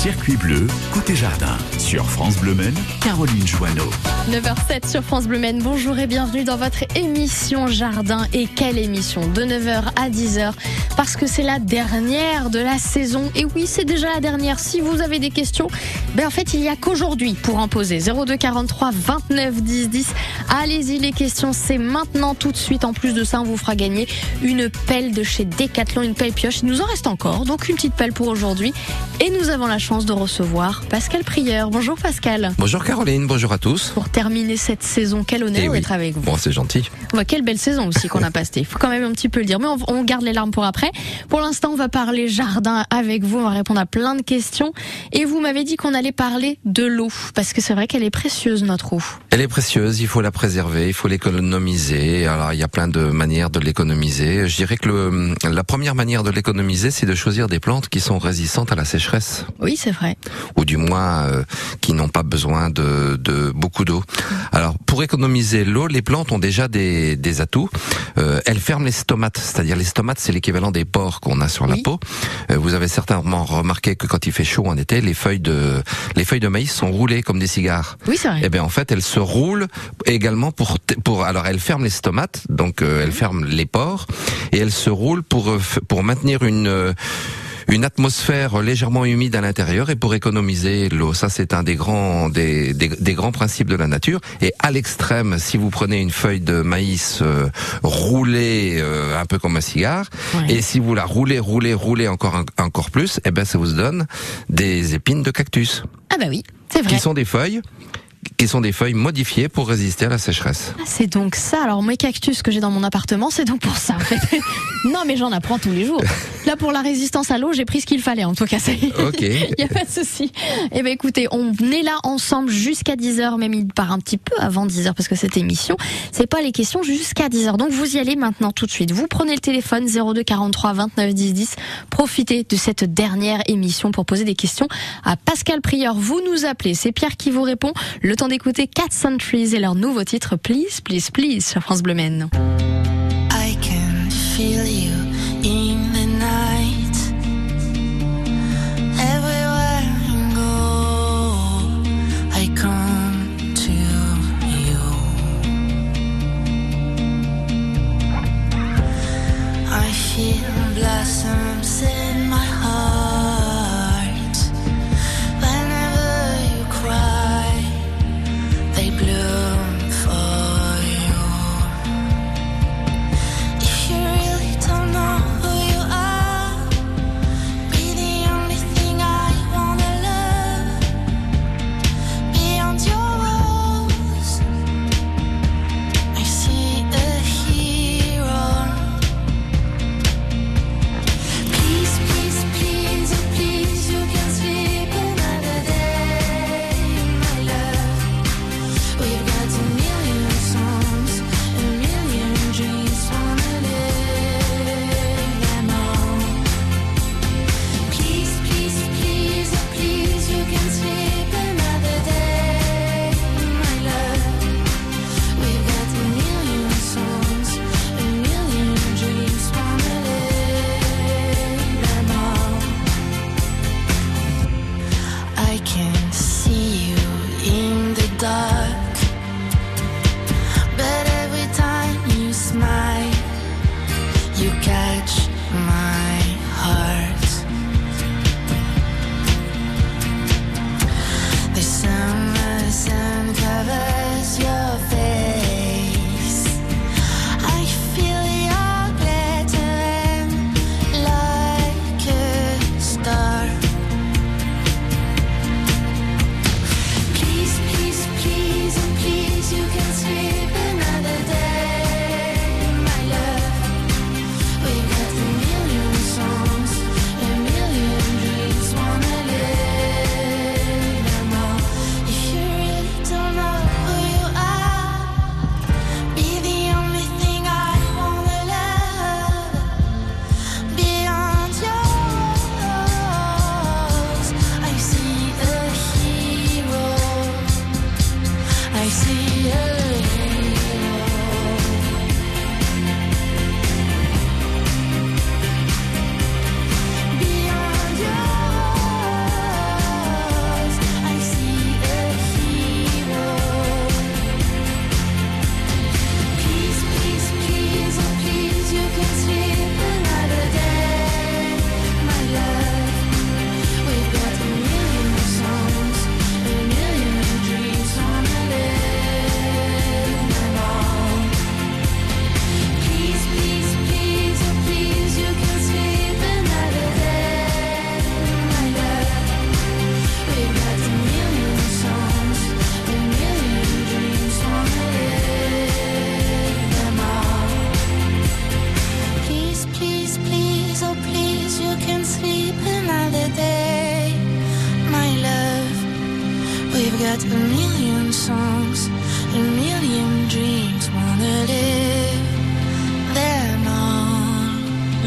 Circuit bleu, côté jardin. Sur France Bleu Maine, Caroline Joanneau. 9h07 sur France Bleu Maine. Bonjour et bienvenue dans votre émission Jardin. Et quelle émission De 9h à 10h. Parce que c'est la dernière de la saison. Et oui, c'est déjà la dernière. Si vous avez des questions, ben en fait, il n'y a qu'aujourd'hui pour en poser. 02 43 29 10 10. Allez-y, les questions, c'est maintenant tout de suite. En plus de ça, on vous fera gagner une pelle de chez Decathlon, une pelle pioche. Il nous en reste encore, donc une petite pelle pour aujourd'hui. Et nous avons la chance de recevoir Pascal Prieur. Bonjour Pascal. Bonjour Caroline, bonjour à tous. Pour terminer cette saison, quel honneur Eh oui. d'être avec vous. Bon, c'est gentil. Quelle belle saison aussi qu'on a passée. Faut quand même un petit peu le dire. Mais on, on garde les larmes pour après. Pour l'instant, on va parler jardin avec vous. On va répondre à plein de questions. Et vous m'avez dit qu'on allait parler de l'eau. Parce que c'est vrai qu'elle est précieuse, notre eau. Elle est précieuse, il faut la préserver, il faut l'économiser. Alors, il y a plein de manières de l'économiser. Je dirais que le, la première manière de l'économiser, c'est de choisir des plantes qui sont résistantes à la sécheresse, Oui, c'est vrai. ou du moins euh, qui n'ont pas besoin de, de beaucoup d'eau. Alors, pour économiser l'eau, les plantes ont déjà des, des atouts. Euh, elles ferment les stomates, c'est-à-dire les stomates, c'est l'équivalent des pores qu'on a sur la peau. Euh, vous avez certainement remarqué que quand il fait chaud en été, les feuilles de les feuilles de maïs sont roulées comme des cigares. Oui, c'est vrai. Eh bien, en fait, elle se roule également pour pour alors elle ferme les stomates, donc euh, elle ferme les pores et elle se roule pour euh, pour maintenir une euh, une atmosphère légèrement humide à l'intérieur et pour économiser l'eau. Ça, c'est un des grands des, des, des grands principes de la nature. Et à l'extrême, si vous prenez une feuille de maïs euh, roulée euh, un peu comme un cigare, Ouais. et si vous la roulez, roulez, roulez encore encore plus, eh ben ça vous donne des épines de cactus, Ah bah oui, c'est vrai. qui sont des feuilles qui sont des feuilles modifiées pour résister à la sécheresse. Ah, c'est donc ça. Alors, mes cactus que j'ai dans mon appartement, c'est donc pour ça, en fait. non, mais j'en apprends tous les jours. Là, pour la résistance à l'eau, j'ai pris ce qu'il fallait, en tout cas. Ok. Il n'y a pas de souci. Eh ben écoutez, on est là ensemble jusqu'à 10h, même il part un petit peu avant 10h parce que cette émission, c'est pas les questions jusqu'à 10h. Donc vous y allez maintenant tout de suite. Vous prenez le téléphone 02 43 29 10 10. Profitez de cette dernière émission pour poser des questions à Pascal Prieur. Vous nous appelez, c'est Pierre qui vous répond. Le temps d'écouter Cat Centuries et leur nouveau titre Please, Please, Please sur France Bleu. I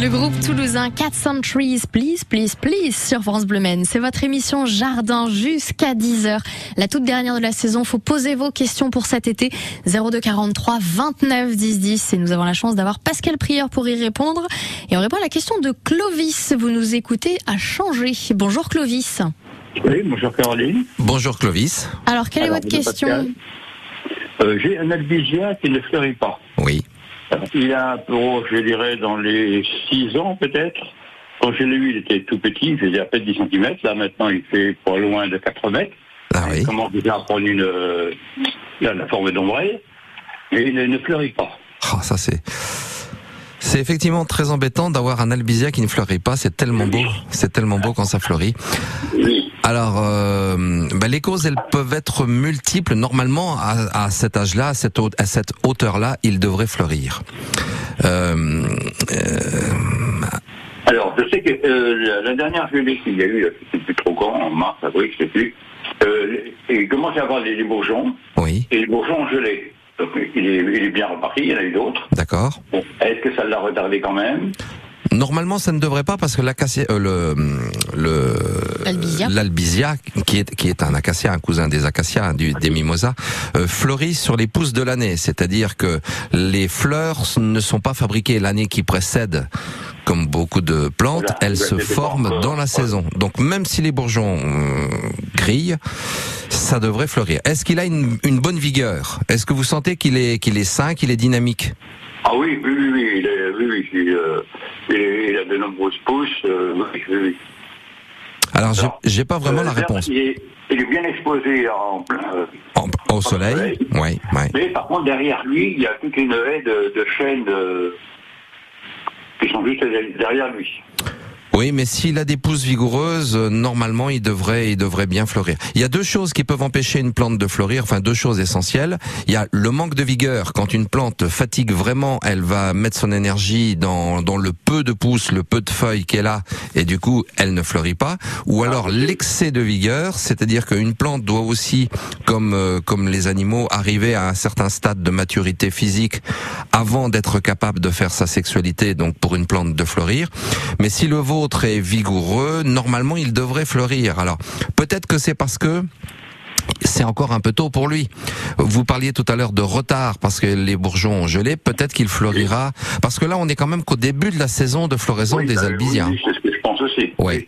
Le groupe toulousain 400 Trees, Please, Please, Please sur France Bleu. C'est votre émission Jardin jusqu'à 10h. La toute dernière de la saison. Faut poser vos questions pour cet été. 02 43 29 10 10. Et nous avons la chance d'avoir Pascal Prieur pour y répondre. Et on répond à la question de Clovis. Vous nous écoutez à changer. Bonjour Clovis. Oui, bonjour Caroline. Bonjour Clovis. Alors, quelle Alors, est votre question? Euh, J'ai un albizia qui ne fleurit pas. Oui. Il a un peu, je dirais, dans les 6 ans peut-être. Quand je l'ai eu, il était tout petit, il faisait à peine 10 cm. Là, maintenant, il fait pas loin de 4 mètres. Ah oui. Il commence déjà à prendre une, euh, la, la forme d'ombrelle. Et il ne, fleurit pas. Oh, ça c'est. C'est effectivement très embêtant d'avoir un albizia qui ne fleurit pas. C'est tellement beau. C'est tellement beau quand ça fleurit. Oui. Alors, euh, bah, les causes, elles peuvent être multiples. Normalement, à, à cet âge-là, à cette, à cette hauteur-là, il devrait fleurir. Euh, euh, Alors, je sais que la, dernière gelée qu'il y a eu, sais plus trop quand, en mars, avril, je sais plus, il commence à avoir des, des bourgeons, oui, et les bourgeons ont gelé. Donc, il est, il est bien reparti, il y en a eu d'autres. d'accord. Bon, Est-ce que ça l'a retardé quand même? Normalement, ça ne devrait pas parce que l'acacia, euh, le, le, L'albizia. l'albizia, qui est, qui est un acacia, un cousin des acacias, du, des mimosas, euh, fleurit sur les pousses de l'année. C'est-à-dire que les fleurs ne sont pas fabriquées l'année qui précède. Comme beaucoup de plantes, Voilà, elles se forment encore. dans la Voilà. saison. Donc même si les bourgeons euh, grillent, ça devrait fleurir. Est-ce qu'il a une, une bonne vigueur? Est-ce que vous sentez qu'il est, qu'il est sain, qu'il est dynamique? Ah oui, oui, oui, oui, il, est, oui, oui, il, euh, il a de nombreuses pousses. euh, oui. Alors j'ai- Alors, j'ai pas vraiment Euh, la réponse. Il est, il est bien exposé en plein. euh, En- au soleil, soleil. oui, oui. mais par contre, derrière lui, il y a toute une haie de, de chênes euh, qui sont juste derrière lui. Oui, mais s'il a des pousses vigoureuses, euh, normalement, il devrait, il devrait bien fleurir. Il y a deux choses qui peuvent empêcher une plante de fleurir, enfin deux choses essentielles. Il y a le manque de vigueur. Quand une plante fatigue vraiment, elle va mettre son énergie dans, dans le peu de pousses, le peu de feuilles qu'elle a, et du coup, elle ne fleurit pas. Ou alors l'excès de vigueur, c'est-à-dire qu'une plante doit aussi, comme, euh, comme les animaux, arriver à un certain stade de maturité physique avant d'être capable de faire sa sexualité, donc pour une plante de fleurir. Mais si le est vigoureux, normalement il devrait fleurir. Alors peut-être que c'est parce que c'est encore un peu tôt pour lui. Vous parliez tout à l'heure de retard parce que les bourgeons ont gelé. Peut-être qu'il fleurira parce que là on est quand même qu'au début de la saison de floraison Oui, des bah, albizia. oui, c'est ce que je pense aussi. Oui.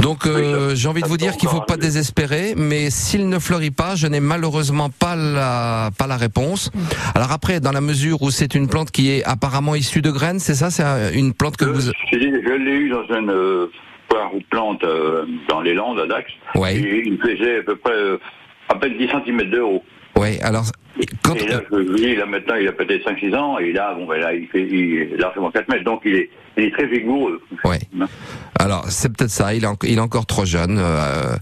Donc euh, Oui, j'ai envie de vous dire qu'il faut encore pas désespérer, mais s'il ne fleurit pas, je n'ai malheureusement pas la pas la réponse. Alors après, dans la mesure où c'est une plante qui est apparemment issue de graines, c'est ça, c'est un- une plante que Euh, vous. je l'ai je l'ai eu dans une euh, foire ou plante euh, dans les Landes à Dax. Ouais. Et il faisait à peu près euh, à peine 10 cm de haut. Ouais. Alors quand Et là, je vous dis, là maintenant, il a peut-être 5-6 ans, et là, bon, ben là, il fait il est largement 4 mètres, donc il est, il est très vigoureux. Ouais. Alors c'est peut-être ça. Il est, en- il est encore trop jeune. Euh,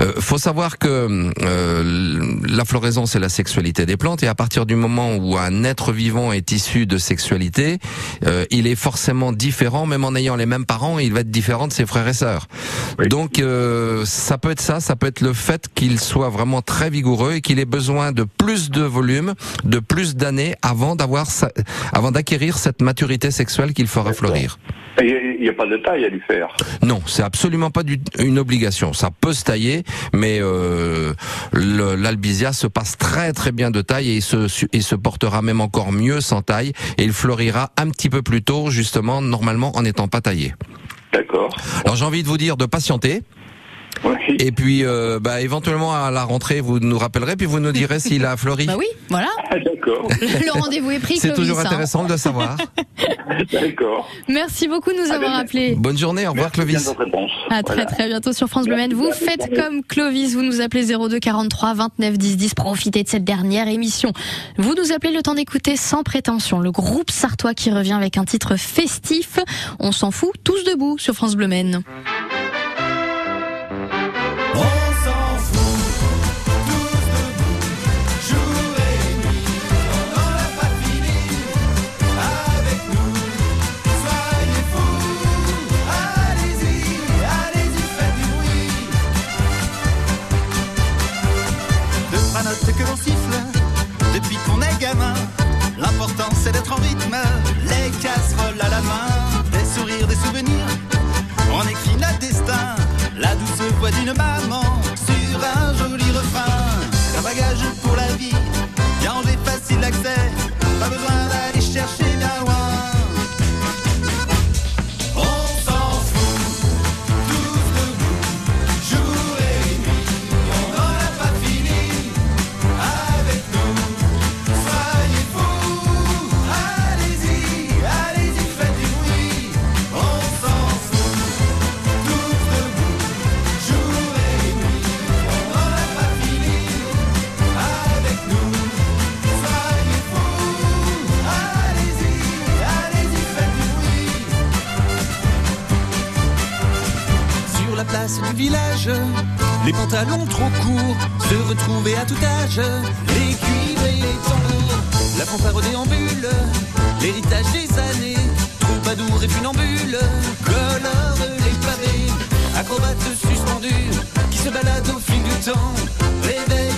euh, faut savoir que euh, la floraison c'est la sexualité des plantes et à partir du moment où un être vivant est issu de sexualité, euh, il est forcément différent, même en ayant les mêmes parents, il va être différent de ses frères et sœurs. Oui. Donc euh, ça peut être ça, ça peut être le fait qu'il soit vraiment très vigoureux et qu'il ait besoin de plus de volume, de plus d'années avant d'avoir, avant d'acquérir cette maturité sexuelle qu'il fera fleurir. Il n'y a, pas de taille à lui faire. Non, c'est absolument pas du- une obligation. Ça peut se tailler, mais euh, l'albizia se passe très très bien de taille et il se, il se portera même encore mieux sans taille et il fleurira un petit peu plus tôt, justement, normalement en n'étant pas taillé. D'accord. Alors j'ai envie de vous dire de patienter Oui. et puis euh, bah, éventuellement à la rentrée vous nous rappellerez puis vous nous direz s'il a fleuri. Bah oui, voilà. Ah, D'accord. Le rendez-vous est pris, C'est toujours hein. intéressant de le savoir. D'accord. Merci beaucoup de nous avoir appelés. Bonne journée, au revoir Clovis. À très Voilà. très bientôt sur France Bleu. Vous Merci, faites comme Clovis, vous nous appelez 02 43 29 10 10. Profitez de cette dernière émission. Vous nous appelez le temps d'écouter sans prétention le groupe sartois qui revient avec un titre festif. On s'en fout tous debout sur France Bleu Maine. Les pantalons trop courts se retrouvaient à tout âge. Les cuivres et les tambours, la fanfare déambule. L'héritage des années, troubadour et funambule. Colore les pavés, acrobates suspendus qui se baladent au fil du temps. Réveille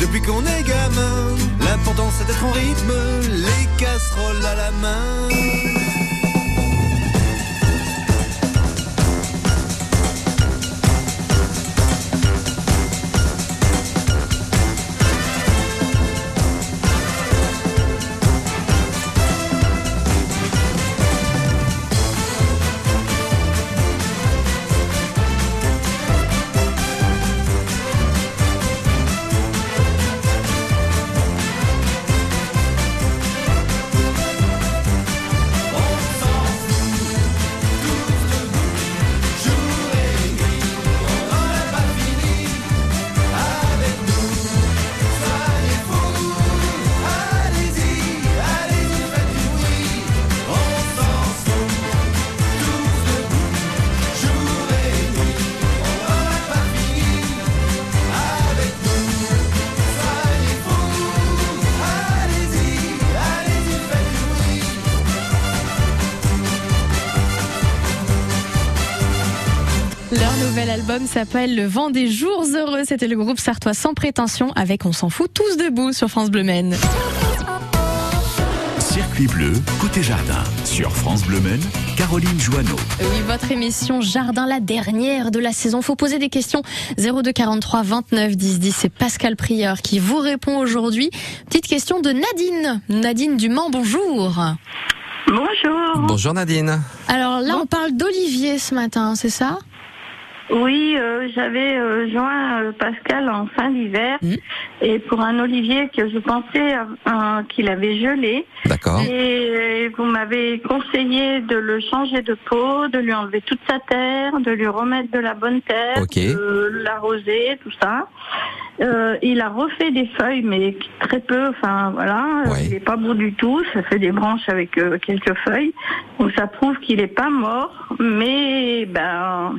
depuis qu'on est gamin. L'important c'est d'être en rythme, les casseroles à la main. S'appelle Le vent des jours heureux. C'était le groupe sartois sans prétention avec On s'en fout tous debout sur France Bleu Maine. Circuit bleu, côté jardin. Sur France Bleu Maine, Caroline Joanneau. Oui, votre émission Jardin, la dernière de la saison. Faut poser des questions. 02 43 29 10 10. C'est Pascal Prieur qui vous répond aujourd'hui. Petite question de Nadine. Nadine du Mans, bonjour. Bonjour. Bonjour Nadine. Alors là, on parle d'Olivier ce matin, c'est ça? Oui, euh, j'avais euh, joint euh, Pascal en fin d'hiver Mm. et pour un olivier que je pensais euh, qu'il avait gelé. D'accord. Et vous m'avez conseillé de le changer de peau, de lui enlever toute sa terre, de lui remettre de la bonne terre, Ok. de l'arroser, tout ça. Euh, il a refait des feuilles, mais très peu. Enfin voilà, Ouais. il n'est pas beau du tout. Ça fait des branches avec euh, quelques feuilles, donc ça prouve qu'il n'est pas mort, mais ben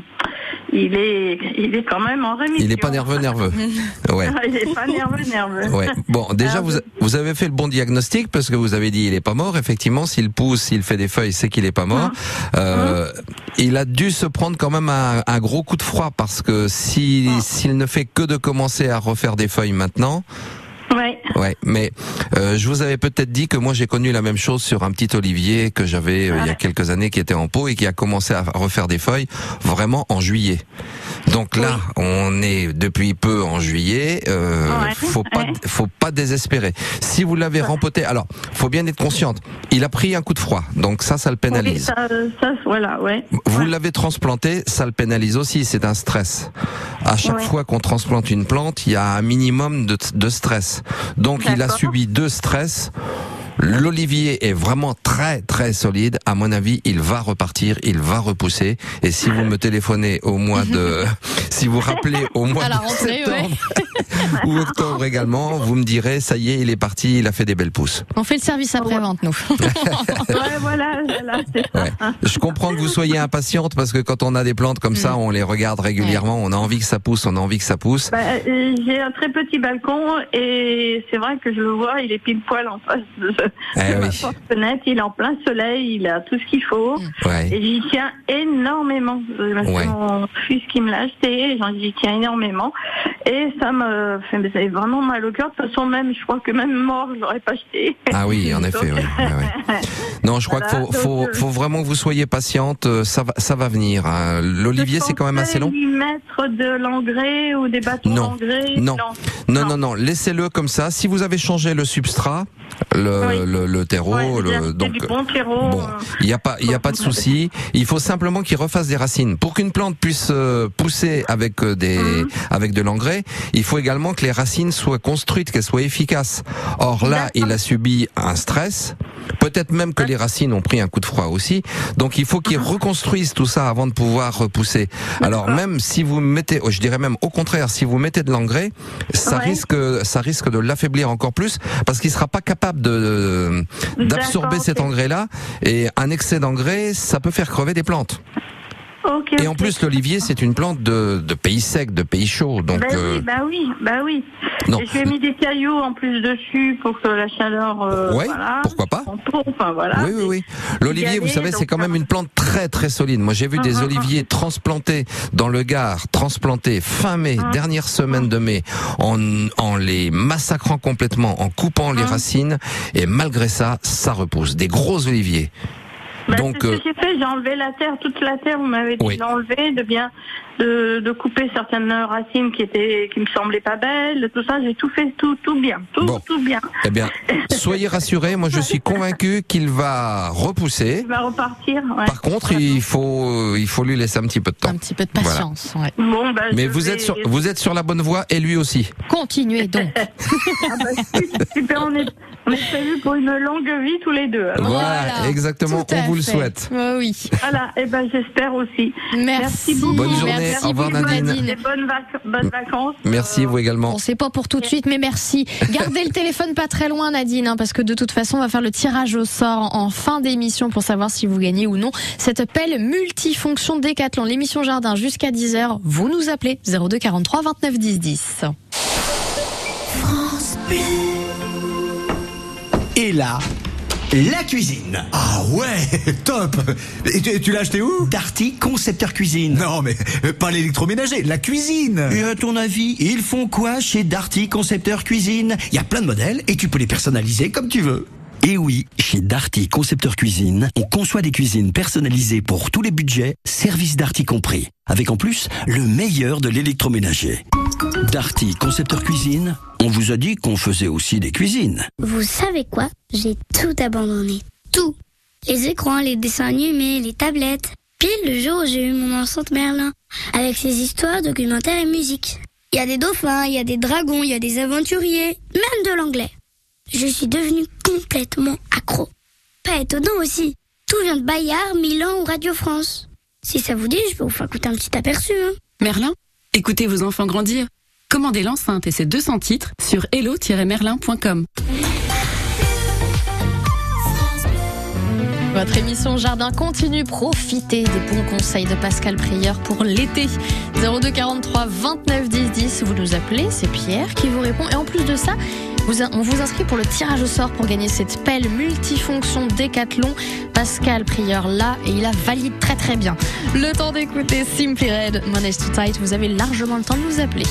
il est, il est quand même en rémission. Il est pas nerveux nerveux. Ouais. il est pas nerveux nerveux. Ouais. Bon, déjà Ah, vous, vous avez fait le bon diagnostic parce que vous avez dit il est pas mort. Effectivement, s'il pousse, s'il fait des feuilles, c'est qu'il est pas mort. Euh, il a dû se prendre quand même un, un gros coup de froid parce que si s'il ne fait que de commencer à refaire des feuilles maintenant, Ouais. Mais euh, je vous avais peut-être dit que moi j'ai connu la même chose sur un petit olivier que j'avais euh, il y a quelques années qui était en pot et qui a commencé à refaire des feuilles vraiment en juillet. Donc là, on est depuis peu en juillet. Euh, Ouais. faut pas, Ouais. faut pas désespérer. Si vous l'avez rempoté, alors faut bien être consciente. Il a pris un coup de froid, donc ça, ça le Oui, pénalise. ça, ça, voilà, ouais. Vous l'avez transplanté, ça le pénalise aussi, c'est un stress. À chaque fois qu'on transplante une plante, il y a un minimum de, de stress. Donc il a subi deux stress. L'olivier est vraiment très très solide. À mon avis, il va repartir, il va repousser. Et si vous me téléphonez au mois de, si vous rappelez au mois de rentrée, septembre ou octobre également, vous me direz, ça y est, il est parti, il a fait des belles pousses. On fait le service après-vente, nous. Ouais, voilà, voilà, c'est ça. Ouais. Je comprends que vous soyez impatiente parce que quand on a des plantes comme ça, on les regarde régulièrement, on a envie que ça pousse, on a envie que ça pousse. Bah, euh, j'ai un très petit balcon et c'est vrai que je le vois, il est pile poil en face de, de Eh ma oui. porte-fenêtre, il est en plein soleil, il a tout ce qu'il faut. Ouais. Et j'y tiens énormément. Euh, C'est Ouais. mon fils qui me l'a acheté, j'y tiens énormément. Et ça me fait vraiment mal au cœur. De toute façon, même, je crois que même mort, je l'aurais pas acheté. Ah oui, en effet, oui. Ouais. Non, je crois Voilà, qu'il faut, faut, donc, euh, faut vraiment que vous soyez patiente. euh, Ça va, ça va venir. hein. L'olivier, c'est quand même assez long. mettre de l'engrais ou des bâtons Non. d'engrais Non. Non, Non. non, non. Laissez-le comme ça. Si vous avez changé le substrat, le, Oui. le, le terreau. Ouais, le- c'est du donc bon terreau. Bon, il n'y a pas, il y a pas de souci. Il faut simplement qu'il refasse des racines. Pour qu'une plante puisse euh, pousser avec euh, des, Mhm. avec de l'engrais, il faut également que les racines soient construites, qu'elles soient efficaces. Or là, il a subi un stress. Peut-être même que les racines ont pris un coup de froid aussi. Donc il faut qu'il Mhm. reconstruise tout ça avant de pouvoir repousser. Alors même si vous mettez, je dirais même au contraire, si vous mettez de l'engrais, ça Ouais. risque, ça risque de l'affaiblir encore plus parce qu'il sera pas capable de d'absorber cet engrais-là. Et un excès d'engrais, ça peut faire crever des plantes. Et en plus, l'olivier, c'est une plante de, de pays sec, de pays chaud. Donc Bah euh, oui, bah oui, bah oui. non. Et je lui ai mis des cailloux en plus dessus pour que la chaleur. Euh, Ouais, voilà, pourquoi pas Enfin voilà. Oui, oui, oui. L'olivier, vous savez, c'est quand même ça- une plante très, très solide. Moi, j'ai vu des Hum, hum, oliviers transplantés dans le Gard, transplantés fin mai, dernière semaine de mai, en, en les massacrant complètement, en coupant les racines, et malgré ça, ça repousse. Des gros oliviers. Bah, Donc, c'est ce euh, que j'ai fait, j'ai enlevé la terre, toute la terre, vous m'avez dit Oui. d'enlever, de bien, de, de couper certaines racines qui étaient, qui me semblaient pas belles, tout ça, j'ai tout fait, tout, tout bien, tout, Bon. tout bien. Eh bien, soyez rassurés, moi je suis convaincu qu'il va repousser. Il va repartir, ouais. Par contre, il faut, il faut lui laisser un petit peu de temps. Un petit peu de patience. ouais. Bon, bah, Mais vous vais- êtes sur, vous êtes sur la bonne voie et lui aussi. Continuez donc. Ah bah, super, on est, on est prévus pour une longue vie tous les deux. alors. Voilà, exactement, Tout on vous le souhaite. Ouais, oui. Voilà, et ben j'espère aussi. Merci. beaucoup. Bonne journée, Merci au revoir, beaucoup, Nadine. Et bonnes, vac- bonnes vacances. Merci, vous également. Bon, c'est pas pour tout de suite, mais merci. Gardez le téléphone pas très loin, Nadine, hein, parce que de toute façon, on va faire le tirage au sort en fin d'émission pour savoir si vous gagnez ou non cette pelle multifonction Décathlon. L'émission Jardin jusqu'à 10h. Vous nous appelez 02 43 29 10 10. Et là, la cuisine. Ah ouais, top Et tu, tu l'as acheté où? Darty Concepteur Cuisine. Non mais euh, pas l'électroménager, la cuisine Et à ton avis, ils font quoi chez Darty Concepteur Cuisine? Il y a plein de modèles et tu peux les personnaliser comme tu veux. Et oui, chez Darty Concepteur Cuisine, on conçoit des cuisines personnalisées pour tous les budgets, service Darty compris, avec en plus le meilleur de l'électroménager. Darty Concepteur Cuisine, on vous a dit qu'on faisait aussi des cuisines. Vous savez quoi? J'ai tout abandonné. Tout. Les écrans, les dessins animés, les tablettes. Pile le jour où j'ai eu mon enceinte Merlin, avec ses histoires, documentaires et musique. Il y a des dauphins, il y a des dragons, il y a des aventuriers, même de l'anglais. Je suis devenue complètement accro. Pas étonnant aussi. Tout vient de Bayard, Milan ou Radio France. Si ça vous dit, je peux vous faire écouter un petit aperçu. Hein. Merlin Écoutez vos enfants grandir. Commandez l'enceinte et ses 200 titres sur hello-merlin.com. Votre émission Jardin continue. Profitez des bons conseils de Pascal Prieur pour l'été. 02 43 29 10 10. Vous nous appelez, c'est Pierre qui vous répond. Et en plus de ça, on vous inscrit pour le tirage au sort pour gagner cette pelle multifonction Décathlon. Pascal Prieur là et il la valide très très bien. Le temps d'écouter Simply Red, Money's Too Tight. Vous avez largement le temps de nous appeler.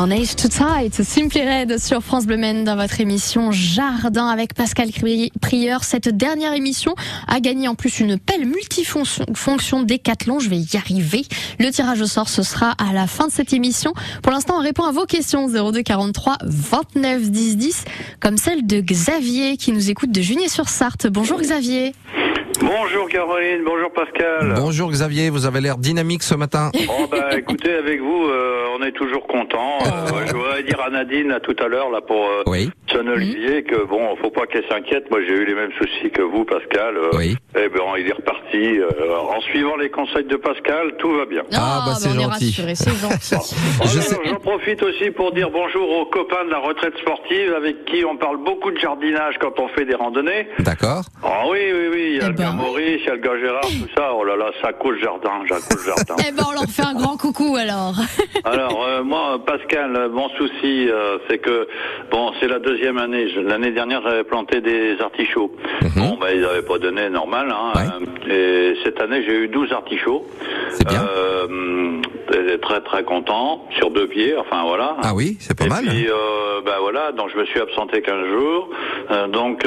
Manage to Tight, Simply Red sur France Bleu Maine dans votre émission Jardin avec Pascal Prieur. Cette dernière émission a gagné en plus une pelle multifonction fonction Décathlon. Je vais y arriver. Le tirage au sort, ce sera à la fin de cette émission. Pour l'instant, on répond à vos questions 02 43 29 10 10 comme celle de Xavier qui nous écoute de Junier-sur-Sarthe. Bonjour Xavier. Bonjour Caroline, bonjour Pascal. Bonjour Xavier, vous avez l'air dynamique ce matin. Oh bah écoutez, avec vous, euh, on est toujours content. Euh, je voudrais dire à Nadine là tout à l'heure là pour euh, Oui. son Olivier que bon, faut pas qu'elle s'inquiète. Moi, j'ai eu les mêmes soucis que vous, Pascal. Euh, Oui. Eh ben, il est reparti. euh, en suivant les conseils de Pascal, tout va bien. Ah, bah, c'est on est gentil. rassurés, c'est gentil. Oh, J'en profite aussi pour dire bonjour aux copains de la retraite sportive avec qui on parle beaucoup de jardinage quand on fait des randonnées. D'accord. Ah oui, oui, oui, il y a Eh le ben. Maurice, il y a le gars Gérard, tout ça. Oh là là, ça cause jardin, ça cause jardin. eh ben, on leur fait un grand coucou alors. Alors euh, moi, Pascal, euh, mon souci, euh, c'est que bon, c'est la deuxième année. L'année dernière, j'avais planté des artichauts. Bon, ben ils n'avaient pas donné normal. Hein, euh, et cette année, j'ai eu 12 artichauts. C'est bien. Euh, et très très content sur deux pieds. Enfin voilà. Ah oui, c'est pas Et mal. puis, euh, ben voilà, donc je me suis absenté 15 jours. Euh, donc,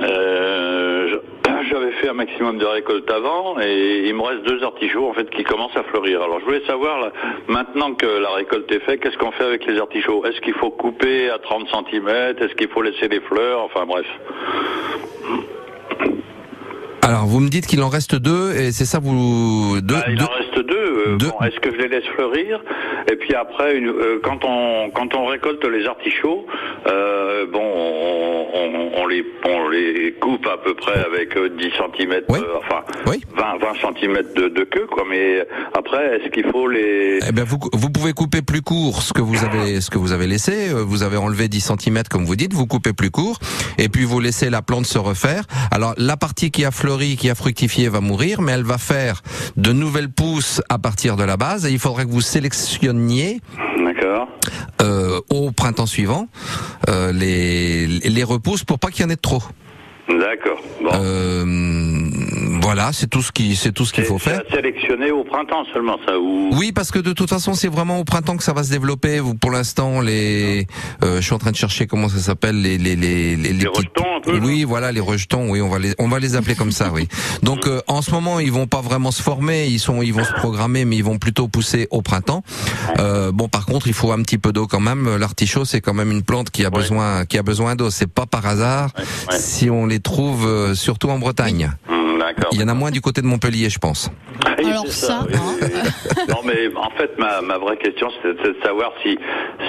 euh, j'avais fait un maximum de récolte avant et il me reste deux artichauts en fait qui commencent à fleurir. Alors je voulais savoir, là, maintenant que la récolte est faite, qu'est-ce qu'on fait avec les artichauts? Est-ce qu'il faut couper à 30 cm Est-ce qu'il faut laisser les fleurs? Enfin bref. Alors, vous me dites qu'il en reste deux, et c'est ça, vous... Deux, Bah, il deux- en reste deux. Euh, bon, Est-ce que je les laisse fleurir Et puis après, une- euh, quand on quand on récolte les artichauts, euh, bon, on, on- on les on les coupe à peu près avec euh, 10 cm, enfin 20 20 cm de, de queue, quoi. Mais après, est-ce qu'il faut les Eh ben vous, vous pouvez couper plus court ce que vous avez ce que vous avez laissé. Euh, Vous avez enlevé 10 cm comme vous dites. Vous coupez plus court et puis vous laissez la plante se refaire. Alors la partie qui a fleuri, qui a fructifié va mourir, mais elle va faire de nouvelles pousses à partir de la base. Et il faudrait que vous sélectionniez. Euh, au printemps suivant, euh, les les repousses pour pas qu'il y en ait trop. D'accord. Euh, voilà, c'est tout ce qui c'est tout ce qu'il faut faire. sélectionner au printemps seulement ça ou? Oui, parce que de toute façon, c'est vraiment au printemps que ça va se développer. Vous, pour l'instant, les, euh, je suis en train de chercher comment ça s'appelle, les les les les, les Oui, voilà, les rejetons. Oui, on va les on va les appeler comme ça. Oui. Donc, euh, en ce moment, ils vont pas vraiment se former. Ils sont ils vont se programmer, mais ils vont plutôt pousser au printemps. Euh, bon, par contre, il faut un petit peu d'eau quand même. L'artichaut, c'est quand même une plante qui a besoin qui a besoin d'eau. C'est pas par hasard si on les trouve euh, surtout en Bretagne. Il y en a moins du côté de Montpellier, je pense. Alors ça, hein. non mais en fait ma, ma vraie question c'était de savoir si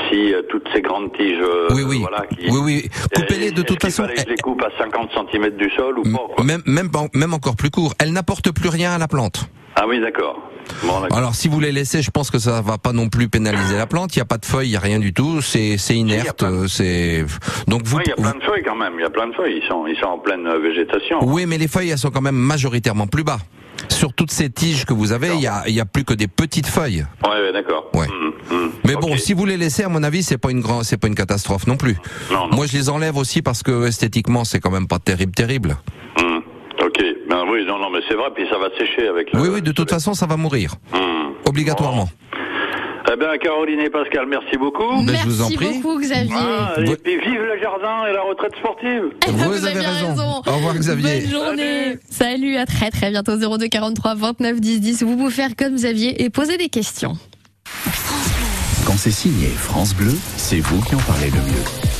si euh, toutes ces grandes tiges euh, Oui, oui. voilà qui Oui, oui. Coupez-les de toute façon. je les coupe à 50 cm du sol ou pas quoi Même, même, même encore plus court. Elle n'apporte plus rien à la plante. Ah oui d'accord. Bon. Alors, si vous les laissez, je pense que ça va pas non plus pénaliser la plante. Il n'y a pas de feuilles, il n'y a rien du tout. C'est, inerte. euh, C'est donc vous. Oui, il y a plein de feuilles quand même, il y a plein de feuilles, ils sont ils sont en pleine euh, végétation. Oui, mais les feuilles, elles sont quand même majoritairement plus bas. Sur toutes ces tiges que vous avez, il y a, il y a plus que des petites feuilles. Ouais, ouais, d'accord. Ouais. Mais bon, si vous les laissez, à mon avis, c'est pas une grande, c'est pas une catastrophe non plus. Moi, je les enlève aussi parce que esthétiquement, c'est quand même pas terrible, terrible. Hmm. Ben oui, non, non, mais c'est vrai, puis ça va sécher avec le... Oui, oui, de toute façon, ça va mourir. Hmm. Obligatoirement. Eh bien, Caroline et Pascal, merci beaucoup. Ben, je vous en Merci prie. beaucoup Xavier. Ah, et puis vive le jardin et la retraite sportive. Vous, avez raison. Au revoir, Xavier. Bonne journée. Salut, à très très bientôt 02 43 29 10 10. Vous pouvez faire comme Xavier et poser des questions. Quand c'est signé France Bleu, c'est vous qui en parlez le mieux.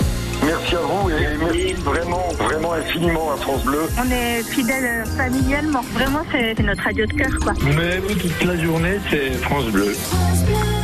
Merci à vous et merci vraiment, vraiment infiniment à France Bleu. On est fidèles familialement. Vraiment, c'est notre radio de cœur, quoi. Mais vous, toute la journée, c'est France Bleu. Fait un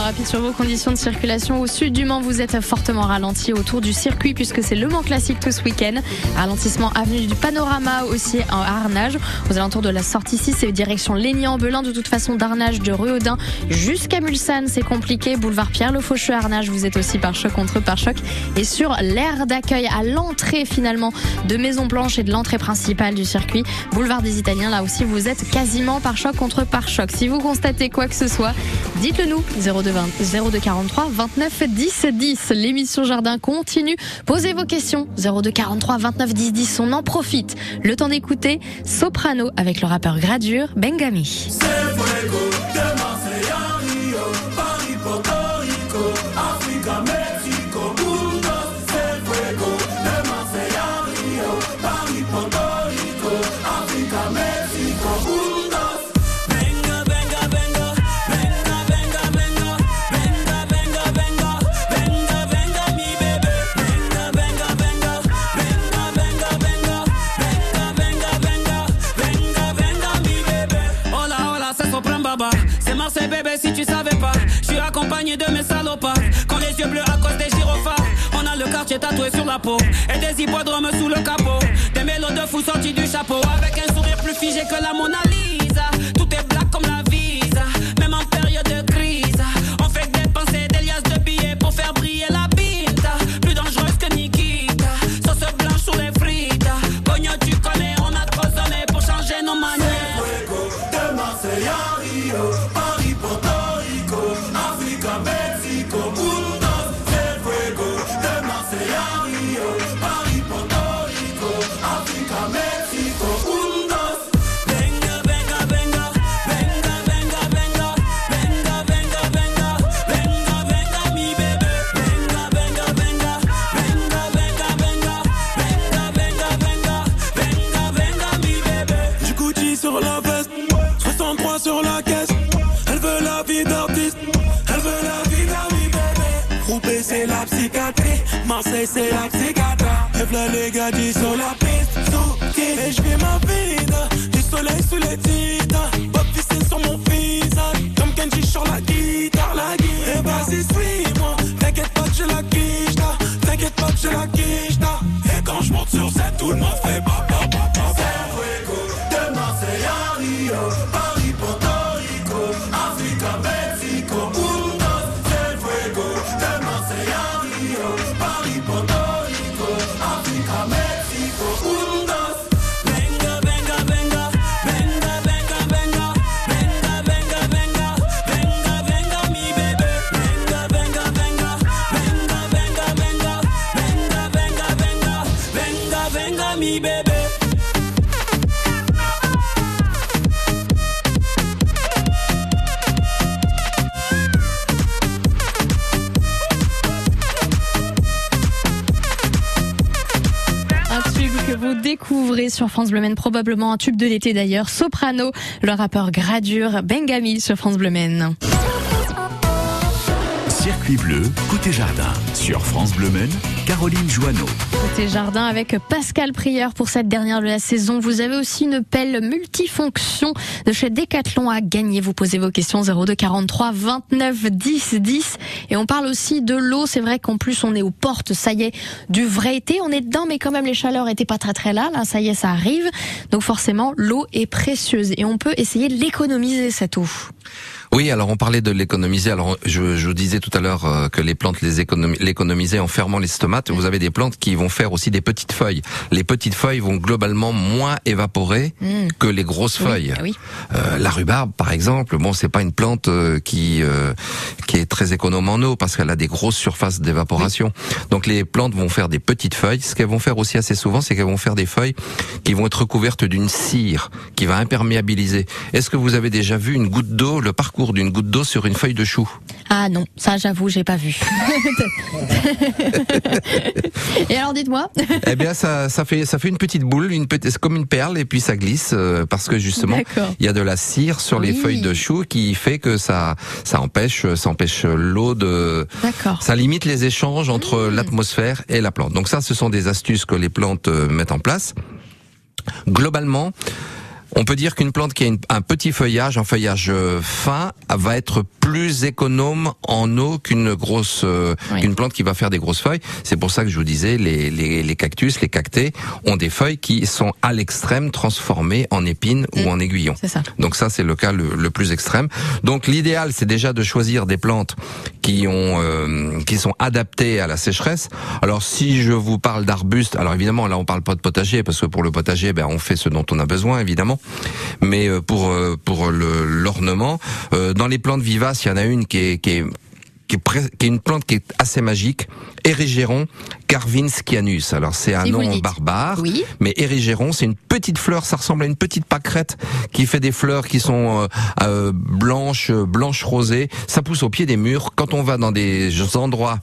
rapide sur vos conditions de circulation. Au sud du Mans, vous êtes fortement ralenti autour du circuit puisque c'est le Mans classique tout ce week-end. Ralentissement avenue du Panorama aussi en Arnage. Aux alentours de la sortie 6, c'est direction Lénian-Belin. De toute façon, d'Arnage, de Ruaudin jusqu'à Mulsanne, c'est compliqué. Boulevard Pierre Le Faucheux, Arnage, vous êtes aussi par choc contre par choc. Et sur l'aire d'accueil à l'entrée finalement de Maison Blanche et de l'entrée principale du circuit, boulevard des Italiens, là aussi vous êtes quasiment par choc contre par choc. Si vous constatez quoi que ce soit, dites-le nous 0220 0243 29 10 10. L'émission Jardin continue. Posez vos questions 0243 29 10 10. On en profite. Le temps d'écouter Soprano avec le rappeur Gradure Bengami. Si tu savais pas. Je suis accompagné de mes salopards. Quand les yeux bleus à cause des gyrophares. On a le quartier tatoué sur la peau. Et des hippodromes sous le capot. Des mélos de fous sortis du chapeau. Avec un sourire plus figé que la Mona Lisa. Tout est black comme la visa. Même en période sur France Bleu Maine, probablement un tube de l'été d'ailleurs. Soprano, le rappeur Gradure, Bengami sur France Bleu Maine. Côté jardin. Sur France Bleu Maine, Caroline Joanneau. Côté jardin avec Pascal Prieur pour cette dernière de la saison. Vous avez aussi une pelle multifonction de chez Decathlon à gagner. Vous posez vos questions 02 43 29 10 10 et on parle aussi de l'eau. C'est vrai qu'en plus on est aux portes, ça y est, du vrai été. On est dedans, mais quand même les chaleurs étaient pas très très là. Là, ça y est, ça arrive. Donc forcément, l'eau est précieuse et on peut essayer de l'économiser cette eau. Oui, alors on parlait de l'économiser. Alors je, je vous disais tout à l'heure euh, que les plantes les économi- l'économisaient en fermant les stomates. Vous avez des plantes qui vont faire aussi des petites feuilles. Les petites feuilles vont globalement moins évaporer Mm. que les grosses feuilles. ah oui. Euh, la rhubarbe, par exemple, bon, c'est pas une plante euh, qui euh, qui est très économe en eau parce qu'elle a des grosses surfaces d'évaporation. Donc les plantes vont faire des petites feuilles. Ce qu'elles vont faire aussi assez souvent, c'est qu'elles vont faire des feuilles qui vont être recouvertes d'une cire qui va imperméabiliser. Est-ce que vous avez déjà vu une goutte d'eau, le parcours d'une goutte d'eau sur une feuille de chou Ah non, ça j'avoue, j'ai pas vu. et alors dites-moi. Eh bien, ça, ça fait ça fait une petite boule, une petite, comme une perle, et puis ça glisse euh, parce que justement il y a de la cire sur les feuilles de chou qui fait que ça ça empêche ça empêche l'eau de D'accord. ça limite les échanges entre Mmh. l'atmosphère et la plante. Donc ça, ce sont des astuces que les plantes euh, mettent en place. Globalement, on peut dire qu'une plante qui a une- un petit feuillage, un feuillage euh, fin, va être plus économe en eau qu'une grosse, euh, Oui. qu'une plante qui va faire des grosses feuilles. C'est pour ça que je vous disais, les, les, les cactus, les cactés ont des feuilles qui sont à l'extrême transformées en épines ou en aiguillons. C'est ça. Donc ça, c'est le cas le, le plus extrême. Donc l'idéal, c'est déjà de choisir des plantes qui ont, euh, qui sont adaptées à la sécheresse. Alors si je vous parle d'arbustes, alors évidemment là on parle pas de potager parce que pour le potager, ben on fait ce dont on a besoin évidemment. Mais euh, pour euh, pour l'ornement, euh, dans les plantes vivaces, il y en a une qui est qui est qui est, pres- qui est une plante qui est assez magique, Érigéron carvinscianus. Alors c'est un Si nom barbare, Oui. mais Érigéron, c'est une petite fleur, ça ressemble à une petite pâquerette qui fait des fleurs qui sont euh, blanches, blanches rosées. Ça pousse au pied des murs. Quand on va dans des endroits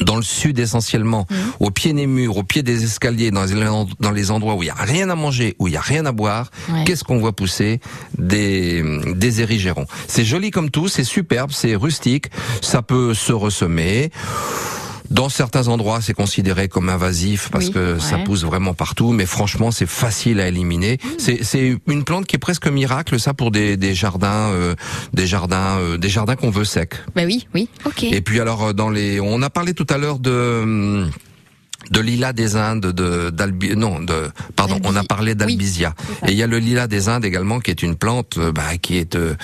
dans le sud essentiellement, Mmh. au pied des murs, au pied des escaliers, dans les, dans les endroits où il y a rien à manger, où il y a rien à boire, Ouais. qu'est-ce qu'on voit pousser Des des érigérons. C'est joli comme tout, c'est superbe, c'est rustique, ça peut se ressemer. Dans certains endroits, c'est considéré comme invasif parce Oui, que ça pousse vraiment partout, mais franchement, c'est facile à éliminer. C'est c'est une plante qui est presque miracle, ça pour des, des jardins, euh, des jardins, euh, des jardins qu'on veut secs. Bah oui, oui, ok. Et puis alors euh, dans les, on a parlé tout à l'heure de hum, de lilas des Indes, de d'albi, non, de, pardon, on a parlé d'albizia. Et il y a le lilas des Indes également, qui est une plante euh, bah, qui est euh,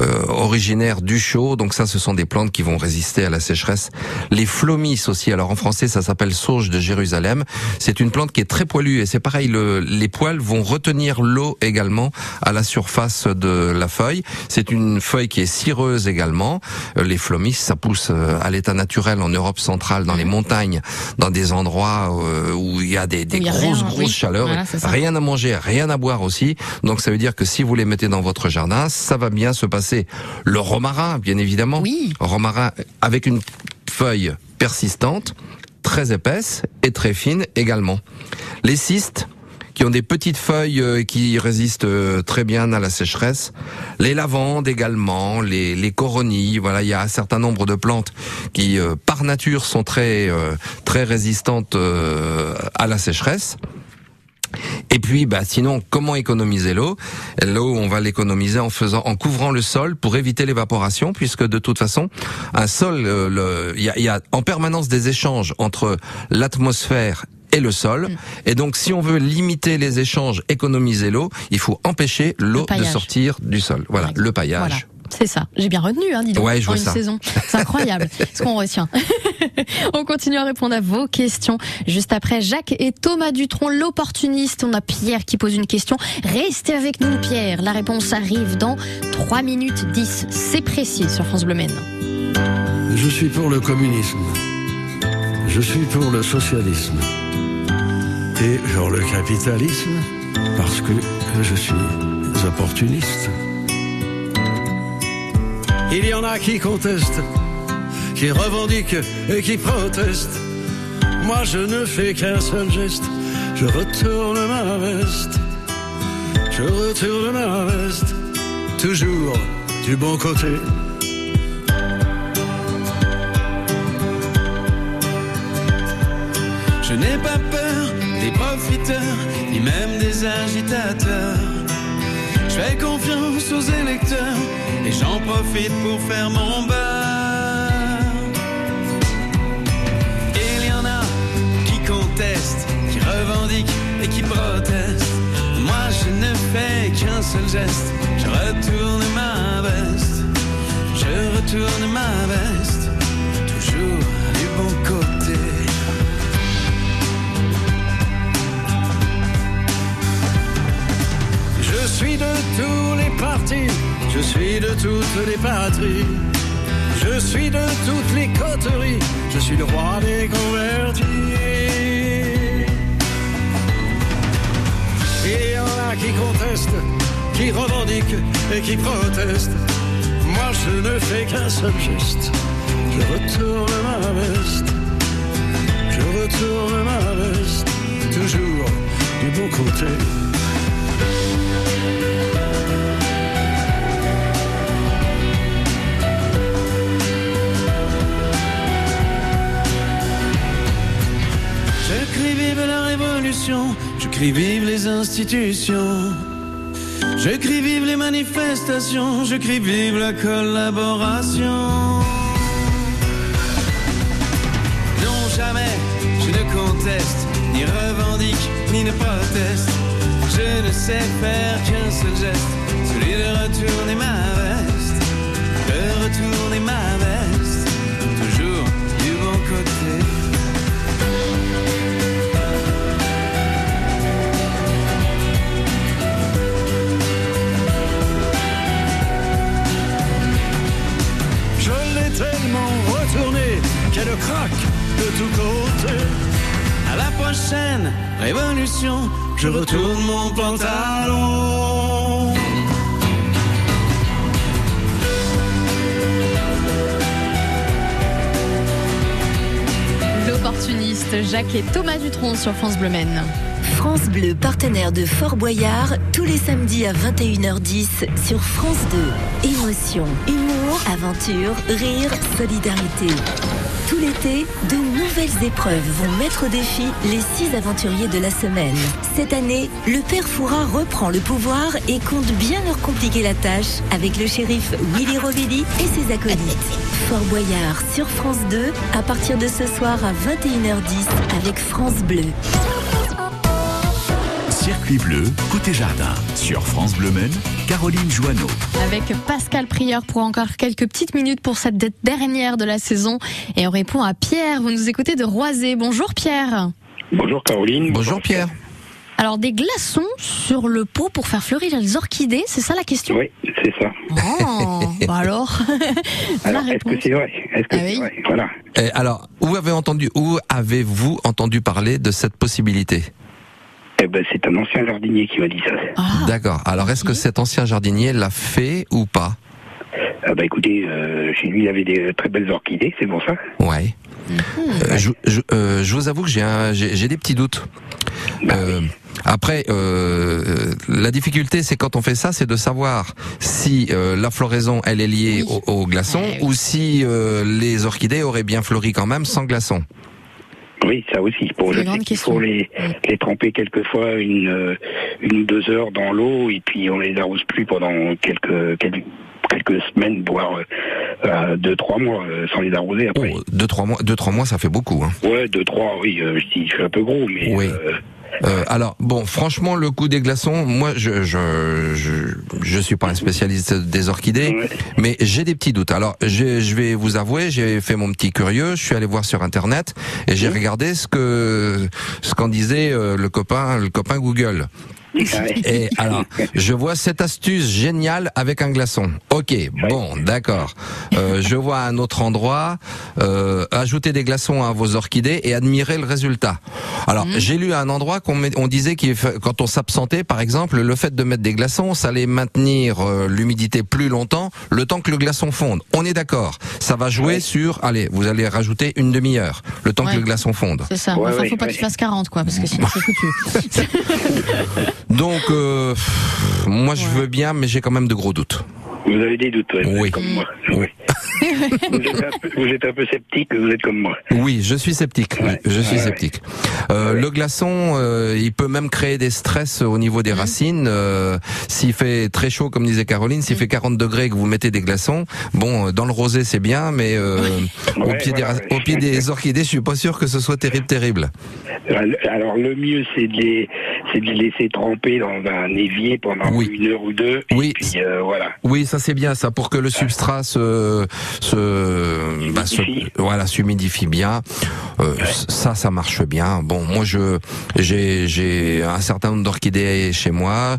euh, originaire du chaud. Donc ça, ce sont des plantes qui vont résister à la sécheresse. Les flomis aussi. Alors en français, ça s'appelle sauge de Jérusalem. C'est une plante qui est très poilue et c'est pareil. Le, les poils vont retenir l'eau également à la surface de la feuille. C'est une feuille qui est cireuse également. Euh, les flomis, ça pousse à l'état naturel en Europe centrale, dans les montagnes, dans des endroits euh, où il y a des, des Où il y a grosses rien, grosses oui. chaleurs, Voilà, rien à manger, rien à boire aussi. Donc ça veut dire que si vous les mettez dans votre jardin, ça va bien se passer. Le romarin, bien évidemment. Oui. Romarin avec une feuille persistante, très épaisse et très fine également. Les cystes qui ont des petites feuilles euh, qui résistent euh, très bien à la sécheresse. Les lavandes également, les, les coronilles. Voilà, il y a un certain nombre de plantes qui, euh, par nature, sont très très résistantes à la sécheresse. Et puis, bah, sinon, comment économiser l'eau? L'eau, on va l'économiser en faisant, en couvrant le sol pour éviter l'évaporation, puisque de toute façon, un sol, il y, a, y a en permanence des échanges entre l'atmosphère et le sol. Mm. Et donc, si on veut limiter les échanges, économiser l'eau, il faut empêcher l'eau de sortir du sol. Voilà, le paillage. Voilà. C'est ça. J'ai bien retenu, hein, dis donc, Ouais, je en vois une ça. saison. C'est incroyable ce qu'on retient. on continue à répondre à vos questions. Juste après Jacques et Thomas Dutronc, l'opportuniste. On a Pierre qui pose une question. Restez avec nous, Pierre. La réponse arrive dans 3 minutes 10. C'est précis sur France Bleu Maine. Je suis pour le communisme. Je suis pour le socialisme. Et pour le capitalisme, parce que je suis opportuniste. Il y en a qui contestent, qui revendiquent et qui protestent. Moi, je ne fais qu'un seul geste. Je retourne ma veste. Je retourne ma veste. Toujours du bon côté. Je n'ai pas peur des profiteurs, ni même des agitateurs. Je fais confiance aux électeurs et j'en profite pour faire mon beurre. Il y en a qui contestent, qui revendiquent et qui protestent. Moi je ne fais qu'un seul geste, de toutes les patries, je suis de toutes les coteries, je suis le roi des convertis. Il y en a qui contestent, qui revendiquent et qui protestent. Moi je ne fais qu'un seul geste, je retourne ma veste, je retourne ma veste, toujours du bon côté. Vive la révolution, je crie vive les institutions. Je crie vive les manifestations, je crie vive la collaboration. Non, jamais je ne conteste, ni revendique, ni ne proteste. Je ne sais faire qu'un seul geste, celui de retourner ma veste. De retourner ma veste, révolution, je retourne mon pantalon. L'opportuniste Jacques et Thomas Dutronc sur France Bleu Maine. France Bleu, partenaire de Fort Boyard, tous les samedis à 21h10 sur France 2. Émotion, humour, aventure, rire, solidarité. Tout l'été, de nouvelles épreuves vont mettre au défi les six aventuriers de la semaine. Cette année, le père Fouras reprend le pouvoir et compte bien leur compliquer la tâche avec le shérif Willy Rovelli et ses acolytes. Fort Boyard sur France 2 à partir de ce soir à 21h10 avec France Bleu. Circuit bleu, côté jardin. Sur France Bleu Men, Caroline Joanneau. Avec Pascal Prieur pour encore quelques petites minutes pour cette dernière de la saison. Et on répond à Pierre. Vous nous écoutez de Roisé. Bonjour Pierre. Bonjour Caroline. Bonjour Pierre. Alors des glaçons sur le pot pour faire fleurir les orchidées, c'est ça la question? Oui, c'est ça. Oh, bah alors. Alors, est-ce que c'est vrai? Est-ce que Ah c'est oui. vrai? Voilà. Et alors, où avez entendu, où avez-vous entendu parler de cette possibilité? Eh ben, c'est un ancien jardinier qui m'a dit ça. Ah. D'accord. Alors, est-ce que cet ancien jardinier l'a fait ou pas Ah bah écoutez, euh, chez lui, il avait des très belles orchidées, c'est pour ça. Ouais. Euh, je, je- euh, je vous avoue que j'ai un- j'ai j'ai des petits doutes. Euh, après, euh, la difficulté, c'est quand on fait ça, c'est de savoir si euh, la floraison, elle est liée au, au glaçon ou si euh, les orchidées auraient bien fleuri quand même sans glaçon. Oui, ça aussi. Bon, je sais qu'il faut les, les tremper quelquefois une, euh, une ou deux heures dans l'eau et puis on les arrose plus pendant quelques, quelques, quelques semaines, voire euh, euh, deux, trois mois euh, sans les arroser après. Deux trois mois, deux trois mois, ça fait beaucoup. Hein. Ouais, deux, trois, oui, euh, je dis, je suis un peu gros, mais... Oui. Euh, alors bon, franchement, le coup des glaçons, moi, je je je, je suis pas un spécialiste des orchidées, mais j'ai des petits doutes. Alors, je, je vais vous avouer, j'ai fait mon petit curieux, je suis allé voir sur internet et j'ai regardé ce que ce qu'en disait euh, le copain le copain Google. Et alors, je vois cette astuce géniale avec un glaçon. Ok, bon, d'accord. Euh, je vois un autre endroit, euh, ajouter des glaçons à vos orchidées et admirer le résultat. Alors, j'ai lu à un endroit qu'on met- on disait que quand on s'absentait, par exemple, le fait de mettre des glaçons, ça allait maintenir euh, l'humidité plus longtemps, le temps que le glaçon fonde. On est d'accord. Ça va jouer sur, allez, vous allez rajouter une demi-heure, le temps Ouais. que le glaçon fonde. C'est ça. enfin, faut pas qu'il fasse 40, quoi, parce que sinon c'est foutu. Donc, euh, moi, je veux bien, mais j'ai quand même de gros doutes. Vous avez des doutes, ouais, Oui. êtes comme moi. Oui. Vous, êtes un peu, vous êtes un peu sceptique, vous êtes comme moi. Oui, je suis sceptique. Je suis sceptique. Euh, Le glaçon, euh, il peut même créer des stress au niveau des racines. Euh, s'il fait très chaud, comme disait Caroline, s'il fait 40 degrés et que vous mettez des glaçons, bon, euh, dans le rosé c'est bien, mais euh, au, pied des, au pied des orchidées, je suis pas sûr que ce soit terrible, terrible. Alors le mieux c'est de les c'est de les laisser tremper dans un évier pendant une heure ou deux. Et Oui. puis euh, voilà. Oui, ça c'est bien, ça pour que le substrat se, se, bah, se- voilà, s'humidifie bien. Euh, Ça, ça marche bien. Bon, moi je, j'ai, j'ai un certain nombre d'orchidées chez moi.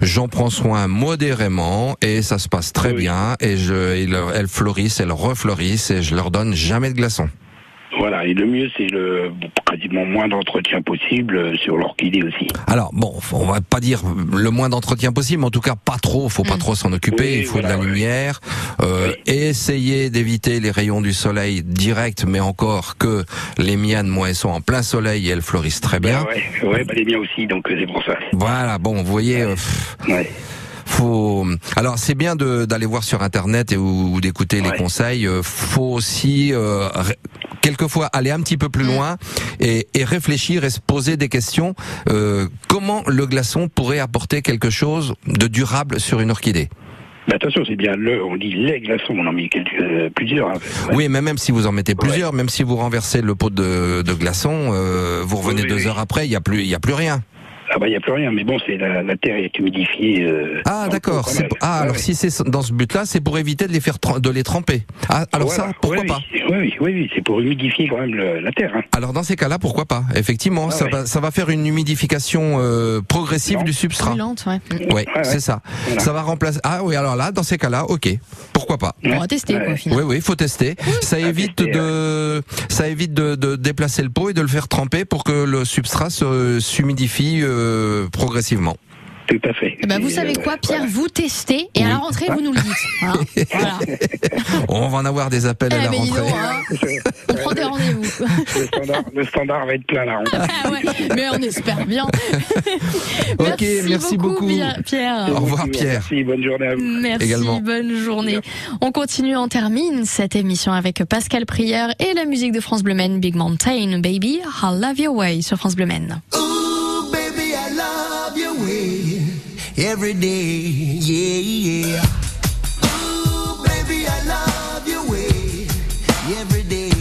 J'en prends soin modérément et ça se passe très bien. Et je, ils- elles fleurissent, elles refleurissent et je leur donne jamais de glaçons. Voilà. Et le mieux c'est le quasiment moins d'entretien possible euh, sur l'orchidée aussi. Alors bon, on va pas dire le moins d'entretien possible, mais en tout cas pas trop. Faut pas trop s'en occuper. Oui, il faut de la lumière. Euh, Essayez d'éviter les rayons du soleil direct, mais encore que les miennes, moi, elles sont en plein soleil et elles fleurissent très bien. Ouais, ouais, bah les miens aussi, donc euh, c'est pour ça. Voilà, bon, vous voyez. euh, pff, Faut. Alors c'est bien de- d'aller voir sur internet et ou, ou d'écouter les conseils. euh, Faut aussi euh, quelquefois aller un petit peu plus loin et, et réfléchir et se poser des questions. Euh, comment le glaçon pourrait apporter quelque chose de durable sur une orchidée? Attention, c'est bien le, on dit les glaçons, on en met quelques, euh, plusieurs. hein. Oui, mais même si vous en mettez plusieurs, même si vous renversez le pot de, de glaçon, euh, vous revenez Oui, deux oui. heures après, il y a plus, il y a plus rien. Ah bah il y a plus rien, mais bon, c'est la, la terre est humidifiée. euh, Ah d'accord. Ah alors si c'est dans ce but-là, c'est pour éviter de les faire de les tremper. Ah alors Voilà. ça, pourquoi Oui, pas oui, oui, oui, oui, oui, c'est pour humidifier quand même le- la terre. Hein. Alors dans ces cas-là, pourquoi pas Effectivement, Ah ça ouais. va ça va faire une humidification euh, progressive du substrat. Lente, ouais. Ouais, c'est ça. Voilà. Ça va remplacer. Ah oui, alors là, dans ces cas-là, ok. Pourquoi pas On va tester, quoi. Oui, oui, il faut tester. Ça évite de, ça évite de, de déplacer le pot et de le faire tremper pour que le substrat se s'humidifie euh, progressivement. Tout à fait. Eh ben, vous Et, savez euh, quoi, Pierre Vous testez et à la rentrée, vous nous le dites. hein. Voilà. On va en avoir des appels à Eh la rentrée. hein. On prend des rendez-vous. Le standard, le standard va être plein là. Ah ouais, mais on espère bien. Ok, merci beaucoup. Pierre- Pierre. Au revoir Pierre. Merci, bonne journée à vous. Merci, Également. bonne journée. On continue, on termine cette émission avec Pascal Prieur et la musique de France Bleu Big Mountain Baby, I Love Your Way sur France Bleu every day. Yeah, yeah. Ooh, baby, I love your way every day.